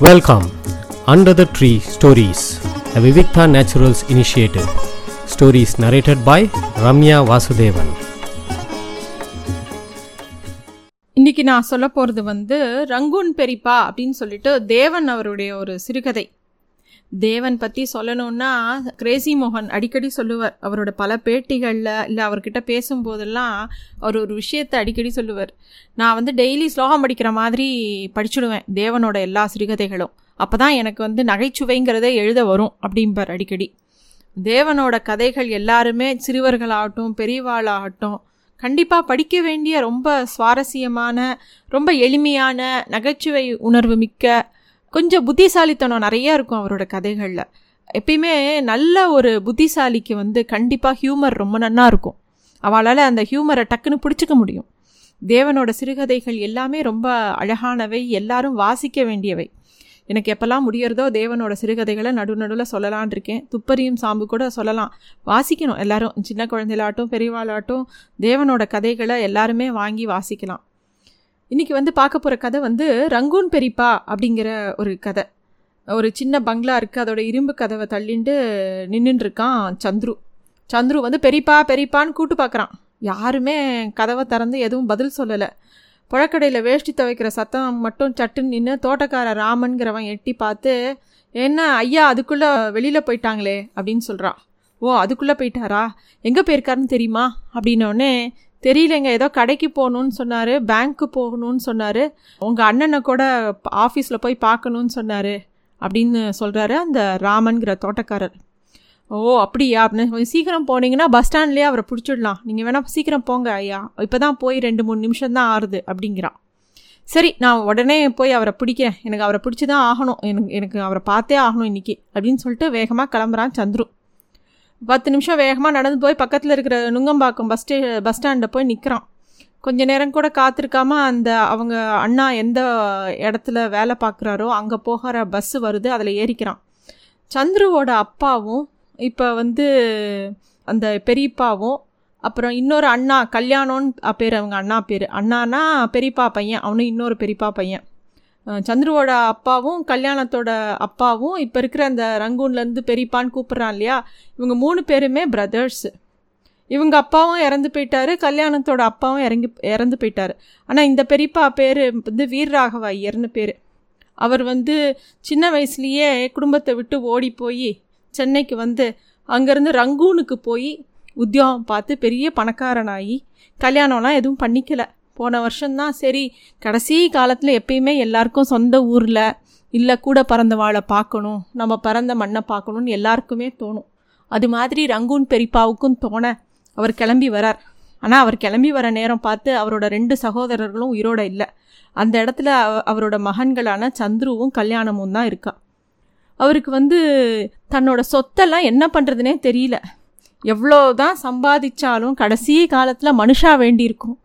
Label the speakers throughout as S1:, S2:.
S1: Welcome, Under the Tree Stories, a Vivikta Naturals initiative. Stories narrated by Ramya Vasudevan.
S2: இன்னைக்கு நான் சொல்ல போகிறது வந்து ரங்கூன் பெரிப்பா அப்படின்னு சொல்லிட்டு தேவன் அவருடைய ஒரு சிறுகதை தேவன் பற்றி சொல்லணும்னா கிரேசி மோகன் அடிக்கடி சொல்லுவார். அவரோட பல பேட்டிகளில் இல்லை அவர்கிட்ட பேசும்போதெல்லாம் அவர் ஒரு விஷயத்தை அடிக்கடி சொல்லுவார். நான் வந்து டெய்லி ஸ்லோகம் படிக்கிற மாதிரி படிச்சுடுவேன் தேவனோட எல்லா சிறுகதைகளும். அப்போ தான் எனக்கு வந்து நகைச்சுவைங்கிறதே எழுத வரும் அப்படிம்பார் அடிக்கடி. தேவனோட கதைகள் எல்லாருமே சிறுவர்களாகட்டும் பெரியவாளாகட்டும் கண்டிப்பாக படிக்க வேண்டிய ரொம்ப சுவாரஸ்யமான ரொம்ப எளிமையான நகைச்சுவை உணர்வு மிக்க கொஞ்சம் புத்திசாலித்தனம் நிறையா இருக்கும் அவரோட கதைகளில். எப்பயுமே நல்ல ஒரு புத்திசாலிக்கு வந்து கண்டிப்பாக ஹியூமர் ரொம்ப நன்னா இருக்கும். அவளால் அந்த ஹியூமரை டக்குன்னு பிடிச்சிக்க முடியும். தேவனோட சிறுகதைகள் எல்லாமே ரொம்ப அழகானவை எல்லாரும் வாசிக்க வேண்டியவை. எனக்கு எப்போல்லாம் முடியறதோ தேவனோட சிறுகதைகளை நடு நடுவில் சொல்லலான் இருக்கேன். துப்பறியும் சாம்பு கூட சொல்லலாம். வாசிக்கணும். எல்லாரும் சின்ன குழந்தைகளாட்டும் பெரியவாளாட்டும் தேவனோட கதைகளை எல்லாருமே வாங்கி வாசிக்கலாம். இன்றைக்கி வந்து பார்க்க போகிற கதை வந்து ரங்கூன் பெரிப்பா அப்படிங்கிற ஒரு கதை. ஒரு சின்ன பங்களா இருக்குது அதோட இரும்பு கதவை தள்ளிண்டு நின்றுருக்கான் சந்துரு. சந்துரு வந்து பெரிப்பா பெரிப்பான்னு கூட்டு பார்க்குறான் யாருமே கதவை திறந்து எதுவும் பதில் சொல்லலை. புழக்கடையில் வேஷ்டி துவைக்கிற சத்தம் மட்டும் சட்டுன்னு நின்று தோட்டக்கார ராமன்கிறவன் எட்டி பார்த்து என்ன ஐயா அதுக்குள்ளே வெளியில் போயிட்டாங்களே? அப்படின்னு சொல்கிறான் ஓ அதுக்குள்ளே போயிட்டாரா? எங்கே போயிருக்காருன்னு தெரியுமா? அப்படின்னோடனே தெரியலங்க. ஏதோ கடைக்கு போகணுன்னு சொன்னார் பேங்க்கு போகணும்னு சொன்னார். உங்கள் அண்ணனை கூட ஆஃபீஸில் போய் பார்க்கணுன்னு சொன்னார் அப்படின்னு சொல்கிறாரு அந்த ராமன்கிற தோட்டக்காரர். ஓ அப்படியா? அப்படின்னு கொஞ்சம் சீக்கிரம் போனீங்கன்னா பஸ் ஸ்டாண்ட்லேயே அவரை பிடிச்சிடலாம். நீங்கள் வேணால் சீக்கிரம் போங்க ஐயா. இப்போ தான் போய் ரெண்டு மூணு நிமிஷம் தான் ஆறுது அப்படிங்கிறான். சரி நான் உடனே போய் அவரை பிடிக்கிறேன். எனக்கு அவரை பிடிச்சி தான் ஆகணும். எனக்கு எனக்கு அவரை பார்த்தே ஆகணும் இன்றைக்கி அப்படின்னு சொல்லிட்டு வேகமாக கிளம்புறான் சந்துரு. பத்து நிமிஷம் வேகமாக நடந்து போய் பக்கத்தில் இருக்கிற நுங்கம்பாக்கம் பஸ் ஸ்டே பஸ் ஸ்டாண்டை போய் நிற்கிறான் கொஞ்ச நேரம் கூட காத்திருக்காம அந்த அவங்க அண்ணா எந்த இடத்துல வேலை பார்க்குறாரோ அங்கே போகிற பஸ்ஸு வருது அதில் ஏறிக்கிறான். சந்துருவோட அப்பாவும் இப்போ வந்து அந்த பெரியப்பாவும் அப்புறம் இன்னொரு அண்ணா கல்யாணம்னு பேர் அவங்க அண்ணா பேர். அண்ணானா பெரியப்பா பையன் அவனும் இன்னொரு பெரியப்பா பையன். சந்துருவோட அப்பாவும் கல்யாணத்தோட அப்பாவும் இப்போ இருக்கிற அந்த ரங்கூன்லேருந்து பெரியப்பான்னு கூப்பிட்றான் இல்லையா? இவங்க மூணு பேருமே பிரதர்ஸு இவங்க அப்பாவும் இறந்து போயிட்டாரு கல்யாணத்தோட அப்பாவும் இறங்கி இறந்து போயிட்டாரு. ஆனால் இந்த பெரியப்பா பேர் வந்து வீரராகவ ஐயர்னு பேர். அவர் வந்து சின்ன வயசுலேயே குடும்பத்தை விட்டு ஓடி போய் சென்னைக்கு வந்து அங்கேருந்து ரங்கூனுக்கு போய் உத்தியோகம் பார்த்து பெரிய பணக்காரனாகி கல்யாணம்லாம் எதுவும் பண்ணிக்கலை. போன வருஷம்தான் சரி கடைசி காலத்தில் எப்பயுமே எல்லாருக்கும் சொந்த ஊரில் இல்லை கூட பிறந்தவாளை பார்க்கணும் நம்ம பிறந்த மண்ணை பார்க்கணுன்னு எல்லாருக்குமே தோணும். அது மாதிரி ரங்கூன் பெரிப்பாவுக்கும் தோண அவர் கிளம்பி வரார். ஆனால் அவர் கிளம்பி வர நேரம் பார்த்து அவரோட ரெண்டு சகோதரர்களும் உயிரோட இல்லை. அந்த இடத்துல அவரோட மகன்களான சந்துருவும் கல்யாணமும் தான் இருக்கா. அவருக்கு வந்து தன்னோட சொத்தெல்லாம் என்ன பண்ணுறதுனே தெரியல. எவ்வளோ தான் சம்பாதிச்சாலும் கடைசி காலத்தில் மனுஷா வேண்டியிருக்கும்.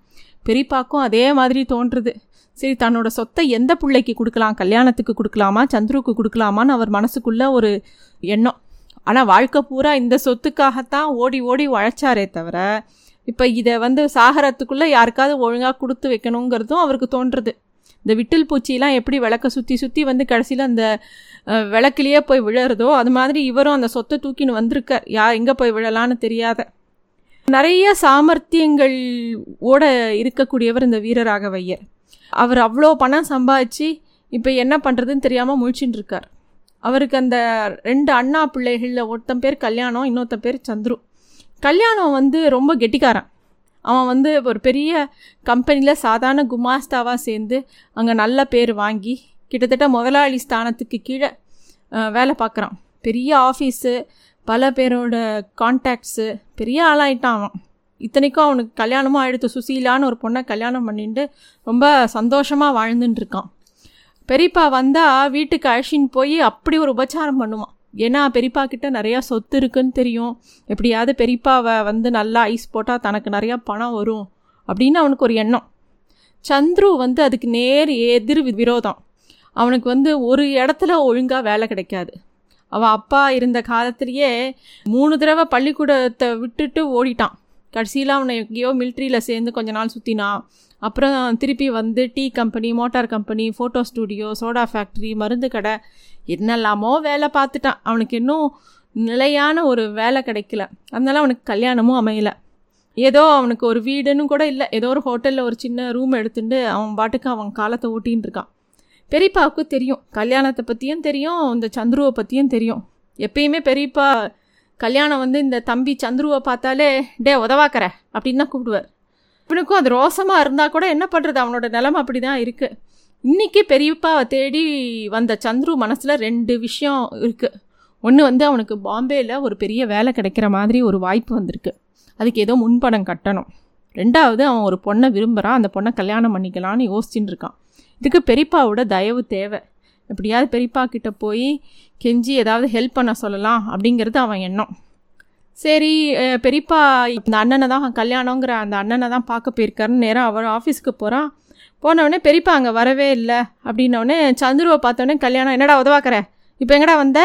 S2: பெரியப்பாக்கும் அதே மாதிரி தோன்றுது. சரி தன்னோட சொத்தை எந்த பிள்ளைக்கு கொடுக்கலாம்? கல்யாணத்துக்கு கொடுக்கலாமா? சந்துருக்கு கொடுக்கலாமான்னு அவர் மனசுக்குள்ளே ஒரு எண்ணம். ஆனால் வாழ்க்கை பூரா இந்த சொத்துக்காகத்தான் ஓடி ஓடி உழைச்சாரே தவிர இப்போ இதை வந்து சாகரத்துக்குள்ளே யாருக்காவது ஒழுங்காக கொடுத்து வைக்கணுங்கிறதும் அவருக்கு தோன்றுறது இந்த விட்டில் பூச்சிலாம் எப்படி விளக்க சுற்றி சுற்றி வந்து கடைசியில் அந்த விளக்குலேயே போய் விழறதோ அது மாதிரி இவரும் அந்த சொத்தை தூக்கின்னு வந்திருக்கார். யா எங்கே போய் விழலான்னு தெரியாத. நிறைய சாமர்த்தியங்கள் ஓட இருக்கக்கூடியவர் இந்த வீரராகவையர் அவர் அவ்வளோ பணம் சம்பாதிச்சு இப்போ என்ன பண்ணுறதுன்னு தெரியாமல் முழிச்சுட்டு இருக்கார். அவருக்கு அந்த ரெண்டு அண்ணா பிள்ளைகளில் ஒருத்தன் பேர் கல்யாணம் இன்னொருத்த பேர் சந்துரு. கல்யாணம் வந்து ரொம்ப கெட்டிக்காரன். அவன் வந்து ஒரு பெரிய கம்பெனியில் சாதாரண குமாஸ்தாவாக சேர்ந்து அங்கே நல்ல பேர் வாங்கி கிட்டத்தட்ட முதலாளி ஸ்தானத்துக்கு கீழே வேலை பார்க்குறான். பெரிய ஆஃபீஸு பல பேரோட கான்டாக்ட்ஸு பெரிய ஆளாயிட்டான் அவன். இத்தனைக்கும் அவனுக்கு கல்யாணமும் ஆகிடுத்து சுசீலான்னு ஒரு பொண்ணை கல்யாணம் பண்ணிட்டு ரொம்ப சந்தோஷமாக வாழ்ந்துட்டுருக்கான் பெரியப்பா வந்தால் வீட்டுக்கு அழைச்சின்னு போய் அப்படி ஒரு உபச்சாரம் பண்ணுவான். ஏன்னா பெரியப்பா கிட்ட நிறையா சொத்து இருக்குன்னு தெரியும். எப்படியாவது பெரியப்பாவை வந்து நல்லா ஐஸ் போட்டால் தனக்கு நிறையா பணம் வரும் அப்படின்னு அவனுக்கு ஒரு எண்ணம். சந்துரு வந்து அதுக்கு நேர் எதிர் விரோதம். அவனுக்கு வந்து ஒரு இடத்துல ஒழுங்காக வேலை கிடைக்காது. அவன் அப்பா இருந்த காலத்திலேயே மூணு தடவை பள்ளிக்கூடத்தை விட்டுட்டு ஓடிட்டான். கடைசியில் அவனை எங்கேயோ மிலிட்ரியில் சேர்ந்து கொஞ்ச நாள் சுற்றினான் அப்புறம் திருப்பி வந்து tea company motor company photo studio soda factory மருந்து கடை என்னெல்லாமோ வேலை பார்த்துட்டான். அவனுக்கு இன்னும் நிலையான ஒரு வேலை கிடைக்கல. அதனால அவனுக்கு கல்யாணமும் அமையலை. ஏதோ அவனுக்கு ஒரு வீடுன்னு கூட இல்லை. ஏதோ ஒரு ஹோட்டலில் ஒரு சின்ன ரூம் எடுத்துட்டு அவன் பாட்டுக்கு அவன் காலத்தை ஓட்டின்னு இருக்கான். பெரியப்பாவுக்கு தெரியும். கல்யாணத்தை பற்றியும் தெரியும் இந்த சந்துருவை பற்றியும் தெரியும். எப்பயுமே பெரியப்பா கல்யாணம் வந்து இந்த தம்பி சந்துருவை பார்த்தாலே டே உதவாக்கிற அப்படின்னு தான் கூப்பிடுவார். இவனுக்கும் அது ரோசமாக இருந்தால் கூட என்ன பண்ணுறது அவனோட நிலமை அப்படி தான் இருக்குது இன்றைக்கி பெரியப்பாவை தேடி வந்த சந்துரு மனசில் ரெண்டு விஷயம் இருக்குது ஒன்று வந்து அவனுக்கு பாம்பேயில் ஒரு பெரிய வேலை கிடைக்கிற மாதிரி ஒரு வாய்ப்பு வந்திருக்கு. அதுக்கு ஏதோ முன்பணம் கட்டணும். ரெண்டாவது அவன் ஒரு பொண்ணை விரும்புகிறான் அந்த பொண்ணை கல்யாணம் பண்ணிக்கலான்னு யோசிச்சுட்டு இருக்கான் இதுக்கு பெரியப்பாவோட தயவு தேவை. எப்படியாவது பெரியப்பா கிட்ட போய் கெஞ்சி ஏதாவது ஹெல்ப் பண்ண சொல்லலாம் அப்படிங்கிறது அவன் எண்ணம். சரி பெரியப்பா இந்த அண்ணனை தான் கல்யாணங்கிற அந்த அண்ணனை தான் பார்க்க போயிருக்காருன்னு நேரம் அவர் ஆஃபீஸ்க்கு போகிறான் போனவுடனே பெரியப்பா அங்கே வரவே இல்லை. அப்படின்னோடனே சந்துருவை பார்த்தோன்னே கல்யாணம் என்னடா உதவாக்கிற? இப்போ எங்கடா வந்த?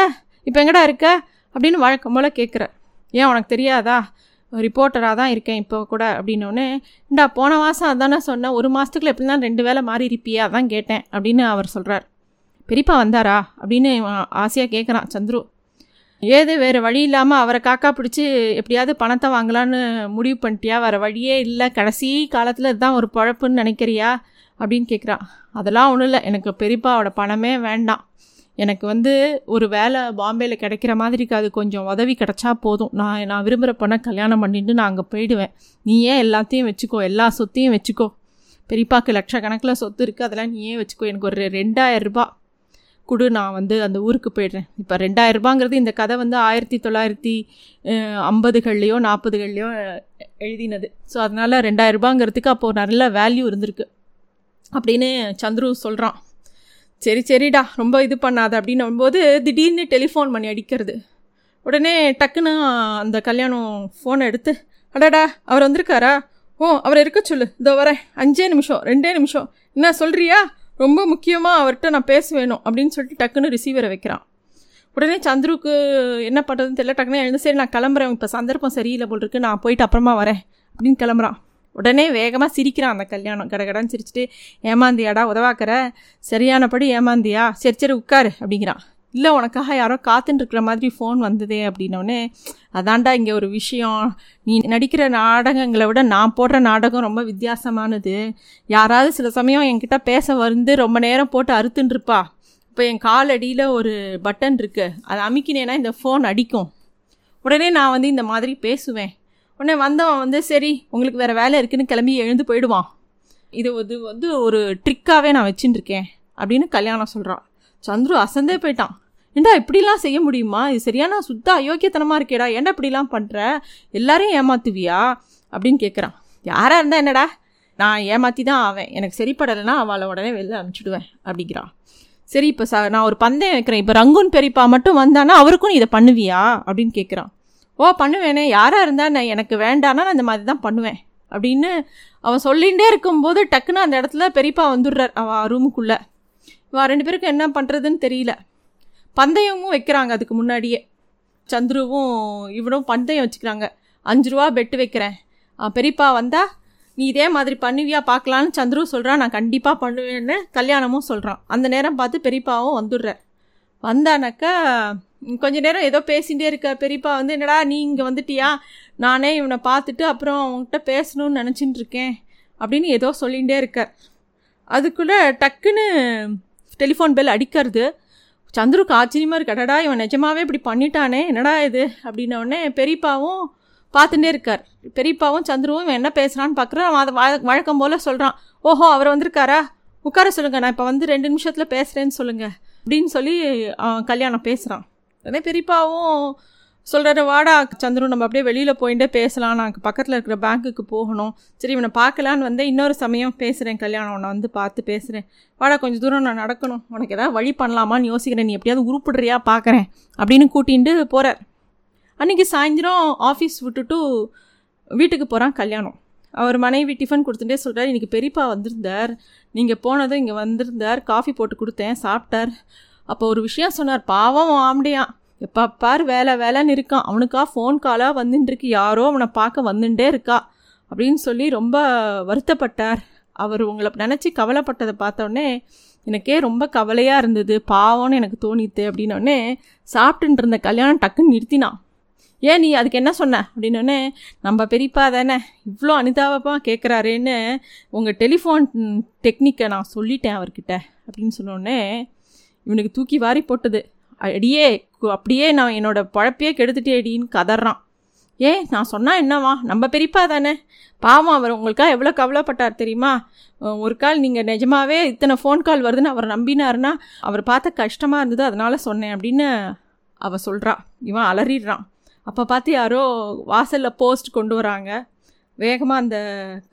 S2: இப்போ எங்கடா இருக்க? அப்படின்னு வழக்கம் போல் கேட்குற ஏன் உனக்கு தெரியாதா? ரிப்போர்ட்டராக தான் இருக்கேன் இப்போ கூட அப்படின்னோடனே இண்டா போன மாதம் அதானே சொன்னேன் ஒரு மாதத்துக்குள்ள எப்படிலாம் ரெண்டு வேலை மாறி இருப்பியா அதான் கேட்டேன் அப்படின்னு அவர் சொல்கிறார் பெரியப்பா வந்தாரா? அப்படின்னு ஆசையாக கேட்குறான் சந்துரு. ஏது வேறு வழி இல்லாமல் அவரை காக்கா பிடிச்சி எப்படியாவது பணத்தை வாங்கலான்னு முடிவு பண்ணிட்டியா? வேறு வழியே இல்லை கடைசி காலத்தில் இதுதான் ஒரு பழப்புன்னு நினைக்கிறியா? அப்படின்னு கேட்குறான் அதெல்லாம் ஒன்றும் இல்லை எனக்கு பெரியப்பாவோட பணமே வேண்டாம். எனக்கு வந்து ஒரு வேலை பாம்பேயில் கிடைக்கிற மாதிரிக்கு அது கொஞ்சம் உதவி கிடச்சா போதும். நான் நான் விரும்புகிற பொண்ணை கல்யாணம் பண்ணிட்டு நான் அங்கே போயிடுவேன். நீ ஏன் எல்லாத்தையும் வச்சுக்கோ எல்லா சொத்தையும் வச்சுக்கோ. பெரியப்பாக்கு லட்சக்கணக்கில் சொத்து இருக்குது அதெல்லாம் நீயே வச்சுக்கோ? எனக்கு ஒரு ரெண்டாயிரம் கொடு நான் வந்து அந்த ஊருக்கு போயிடுறேன். இப்போ ரெண்டாயிரரூபாங்கிறது இந்த கதை வந்து ஆயிரத்தி தொள்ளாயிரத்தி ஐம்பதுகள்லேயோ ஐம்பதுகள்லையோ நாற்பதுகள்லையோ எழுதினது. ஸோ அதனால் ரெண்டாயிரரூபாங்கிறதுக்கு அப்போது நல்ல வேல்யூ இருந்திருக்கு. அப்படின்னு சந்துரு சொல்கிறான் சரி சரிடா ரொம்ப இது பண்ணாத அப்படின்னும் போது திடீர்னு டெலிஃபோன் பண்ணி அடிக்கிறது. உடனே டக்குன்னு அந்த கல்யாணம் ஃபோனை எடுத்து அடாடா அவர் வந்திருக்காரா? ஓ அவர் இருக்க சொல்லு. இதோ வரேன். அஞ்சே நிமிஷம் ரெண்டே நிமிஷம். என்ன சொல்கிறியா ரொம்ப முக்கியமாக அவர்கிட்ட நான் பேச வேணும் அப்படின்னு சொல்லிட்டு டக்குன்னு ரிசீவரை வைக்கிறான். உடனே சந்துருக்கு என்ன பண்ணுறதுன்னு தெரியல. டக்குன்னு எழுந்து சரி நான் கிளம்புறேன். இப்போ சந்தர்ப்பம் சரியில்லை போல் இருக்கு. நான் போயிட்டு அப்புறமா வரேன் அப்படின்னு கிளம்புறான். உடனே வேகமாக சிரிக்கிறான் அந்த கல்யாணம். கடகடான்னு சிரிச்சிட்டு ஏமாந்தியாடா உதவாக்கிற? சரியானபடி ஏமாந்தியா? சரி சரி உட்காரு அப்படிங்கிறான். இல்லை உனக்காக யாரோ காத்துன்னு மாதிரி ஃபோன் வந்ததே அப்படின்னோடனே அதான்டா இங்கே ஒரு விஷயம். நீ நடிக்கிற நாடகங்களை விட நான் போடுற நாடகம் ரொம்ப வித்தியாசமானது. யாராவது சில சமயம் என்கிட்ட பேச வந்து ரொம்ப நேரம் போட்டு அறுத்துன்ருப்பா. இப்போ என் கால் அடியில் ஒரு பட்டன் இருக்குது அதை அமைக்கினேன்னா இந்த ஃபோன் அடிக்கும். உடனே நான் வந்து இந்த மாதிரி பேசுவேன். உடனே வந்தவன் வந்து சரி உங்களுக்கு வேறு வேலை இருக்குன்னு கிளம்பி எழுந்து போயிடுவான். இது இது வந்து ஒரு ட்ரிக்காகவே நான் வச்சுட்டுருக்கேன் அப்படின்னு கல்யாணம் சொல்கிறான் சந்துரு அசந்தே போயிட்டான். ஏண்டா இப்படிலாம் செய்ய முடியுமா? இது சரியான சுத்த அயோக்கியத்தனமாக இருக்கேடா. ஏன்டா இப்படிலாம் பண்ணுற எல்லாரையும் ஏமாத்துவியா? அப்படின்னு கேட்குறான் யாராக இருந்தால் என்னடா? நான் ஏமாற்றி தான் ஆவேன். எனக்கு சரிப்படலைன்னா அவளை உடனே வெளில அனுப்பிச்சிடுவேன் அப்படிங்கிறான். சரி இப்போ ச நான் ஒரு பந்தயம் வைக்கிறேன். இப்போ ரங்குன் பெரியப்பா மட்டும் வந்தானா அவருக்கும் நீ இதை பண்ணுவியா? அப்படின்னு கேட்குறான் ஓ பண்ணுவேனே. யாராக இருந்தால் நான் எனக்கு வேண்டானா நான் இந்த மாதிரி தான் பண்ணுவேன். அப்படின்னு அவன் சொல்லிகிட்டே இருக்கும்போது டக்குன்னு அந்த இடத்துல பெரியப்பா வந்துடுறார் அவன் ரூமுக்குள்ளே இவன் ரெண்டு பேருக்கும் என்ன பண்ணுறதுன்னு தெரியல. பந்தயமும் வைக்கிறாங்க அதுக்கு முன்னாடியே. சந்துருவும் இவனும் பந்தயம் வச்சுக்கிறாங்க. அஞ்சு ரூபா பெட்டு வைக்கிறேன். பெரியப்பா வந்தா நீ இதே மாதிரி பண்ணுவியா? பார்க்கலான்னு? சந்துரு சொல்கிறான் நான் கண்டிப்பாக பண்ணுவேன்னு கல்யாணமும் சொல்கிறான் அந்த நேரம் பார்த்து பெரியப்பாவும் வந்துடுறேன் வந்தானாக்கா கொஞ்ச நேரம் ஏதோ பேசிகிட்டே இருக்க. பெரியப்பா வந்து என்னடா நீ இங்கே வந்துட்டியா? நானே இவனை பார்த்துட்டு அப்புறம் அவங்ககிட்ட பேசணும்னு நினச்சிட்டு இருக்கேன். அப்படின்னு ஏதோ சொல்லிகிட்டே இருக்கார் அதுக்குள்ளே டக்குன்னு டெலிஃபோன் பெல் அடிக்கிறது. சந்துருக்கு ஆச்சரியமாக இருக்கு. அடடா இவன் நிஜமாவே இப்படி பண்ணிட்டானே. என்னடா இது? அப்படின்னோடனே பெரியப்பாவும் பார்த்துட்டே இருக்கார். பெரியப்பாவும் சந்துருவும் இவன் என்ன பேசுகிறான்னு பார்க்குறான் அவன் அதை வழக்கம் போல் சொல்கிறான் ஓஹோ அவர் வந்திருக்காரா? உட்கார சொல்லுங்கள் நான் இப்போ வந்து ரெண்டு நிமிஷத்தில் பேசுகிறேன்னு சொல்லுங்கள் அப்படின்னு சொல்லி கல்யாணம் பேசுகிறான் உடனே பெரியப்பாவும் சொல்கிறாரு வாடா சந்துரு நம்ம அப்படியே வெளியில் போயிட்டே பேசலாம். நான் பக்கத்தில் இருக்கிற பேங்க்குக்கு போகணும். சரி இவனை பார்க்கலான்னு வந்தேன். இன்னொரு சமயம் பேசுகிறேன் கல்யாணம் உன்னை வந்து பார்த்து பேசுகிறேன் வாடா கொஞ்சம் தூரம் நான் நடக்கணும். உனக்கு ஏதாவது வழி பண்ணலாமான்னு யோசிக்கிறேன். நீ எப்படியாவது உருப்பிடுறியா பார்க்குறேன். அப்படின்னு கூட்டிகிட்டு போகிறார் அன்றைக்கி சாயந்தரம் ஆஃபீஸ் விட்டுட்டு வீட்டுக்கு போகிறான் கல்யாணம். அவர் மனைவி டிஃபன் கொடுத்துட்டே சொல்கிறார் இன்றைக்கி பெரியப்பா வந்திருந்தார். நீங்கள் போனதும் இங்கே வந்திருந்தார். காஃபி போட்டு கொடுத்தேன் சாப்பிட்டார். அப்போ ஒரு விஷயம் சொன்னார் பாவம் ஆம்படியான் எப்போ பார் வேலை வேலைன்னு இருக்கான். அவனுக்கா ஃபோன் காலாக வந்துட்டுருக்கு யாரோ அவனை பார்க்க வந்துட்டே இருக்கா. அப்படின்னு சொல்லி ரொம்ப வருத்தப்பட்டார். அவர் உங்களை நினச்சி கவலைப்பட்டதை பார்த்தோன்னே எனக்கே ரொம்ப கவலையாக இருந்தது. பாவம்னு எனக்கு தோணித்து. அப்படின்னோடனே சாப்பிட்டுட்டு இருந்த கல்யாணம் டக்குன்னு நிறுத்தினான். ஏன் நீ அதுக்கு என்ன சொன்ன? அப்படின்னோடனே நம்ம பெரியப்பா தானே இவ்வளோ அனிதாவப்பா கேட்குறாருன்னு உங்கள் டெலிஃபோன் டெக்னிக்கை நான் சொல்லிட்டேன் அவர்கிட்ட. அப்படின்னு சொன்னோடனே இவனுக்கு தூக்கி வாரி போட்டது. அடியே அப்படியே நான் என்னோடய பழப்பையே கெடுத்துட்டே அடின்னு கதறான். ஏன் நான் சொன்னால் என்னவா? நம்ம பெரியப்பா தானே. பாவம் அவர் உங்களுக்காக எவ்வளோ கவலைப்பட்டார் தெரியுமா? ஒரு கால் நீங்கள் நிஜமாவே இத்தனை ஃபோன் கால் வருதுன்னு அவர் நம்பினாருன்னா அவர் பார்த்த கஷ்டமாக இருந்தது அதனால் சொன்னேன் அப்படின்னு அவள் சொல்கிறா இவன் அலறிடுறான். அப்போ பார்த்து யாரோ வாசலில் போஸ்ட் கொண்டு வராங்க. வேகமாக அந்த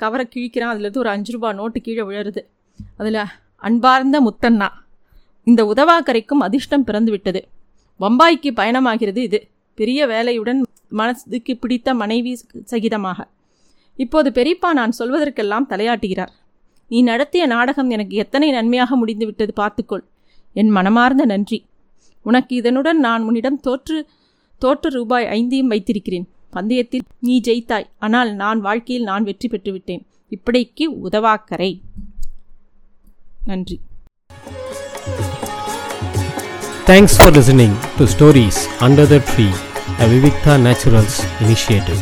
S2: கவரை கிழிக்கிறான். அதுலேருந்து ஒரு அஞ்சு ரூபா நோட்டு கீழே விழுறது. அதில் அன்பார்ந்த முத்தண்ணா இந்த உதவாக்கரைக்கும் அதிர்ஷ்டம் பிறந்து விட்டது. பம்பாய்க்கு பயணமாகிறது இது. பெரிய வேலையுடன் மனசுக்கு பிடித்த மனைவி சகிதமாக. இப்போது பெரியப்பா நான் சொல்வதற்கெல்லாம் தலையாட்டுகிறார். நீ நடத்திய நாடகம் எனக்கு எத்தனை நன்மையாக முடிந்து விட்டது பார்த்துக்கொள். என் மனமார்ந்த நன்றி. உனக்கு இதனுடன் நான் உன்னிடம் தோற்று தோற்ற ரூபாய் ஐந்தையும் வைத்திருக்கிறேன். பந்தயத்தில் நீ ஜெயித்தாய். ஆனால் நான் வாழ்க்கையில் நான் வெற்றி பெற்றுவிட்டேன். இப்படிக்கு உதவாக்கரை. நன்றி.
S1: Thanks for listening to stories under the tree a Vivikta naturals initiative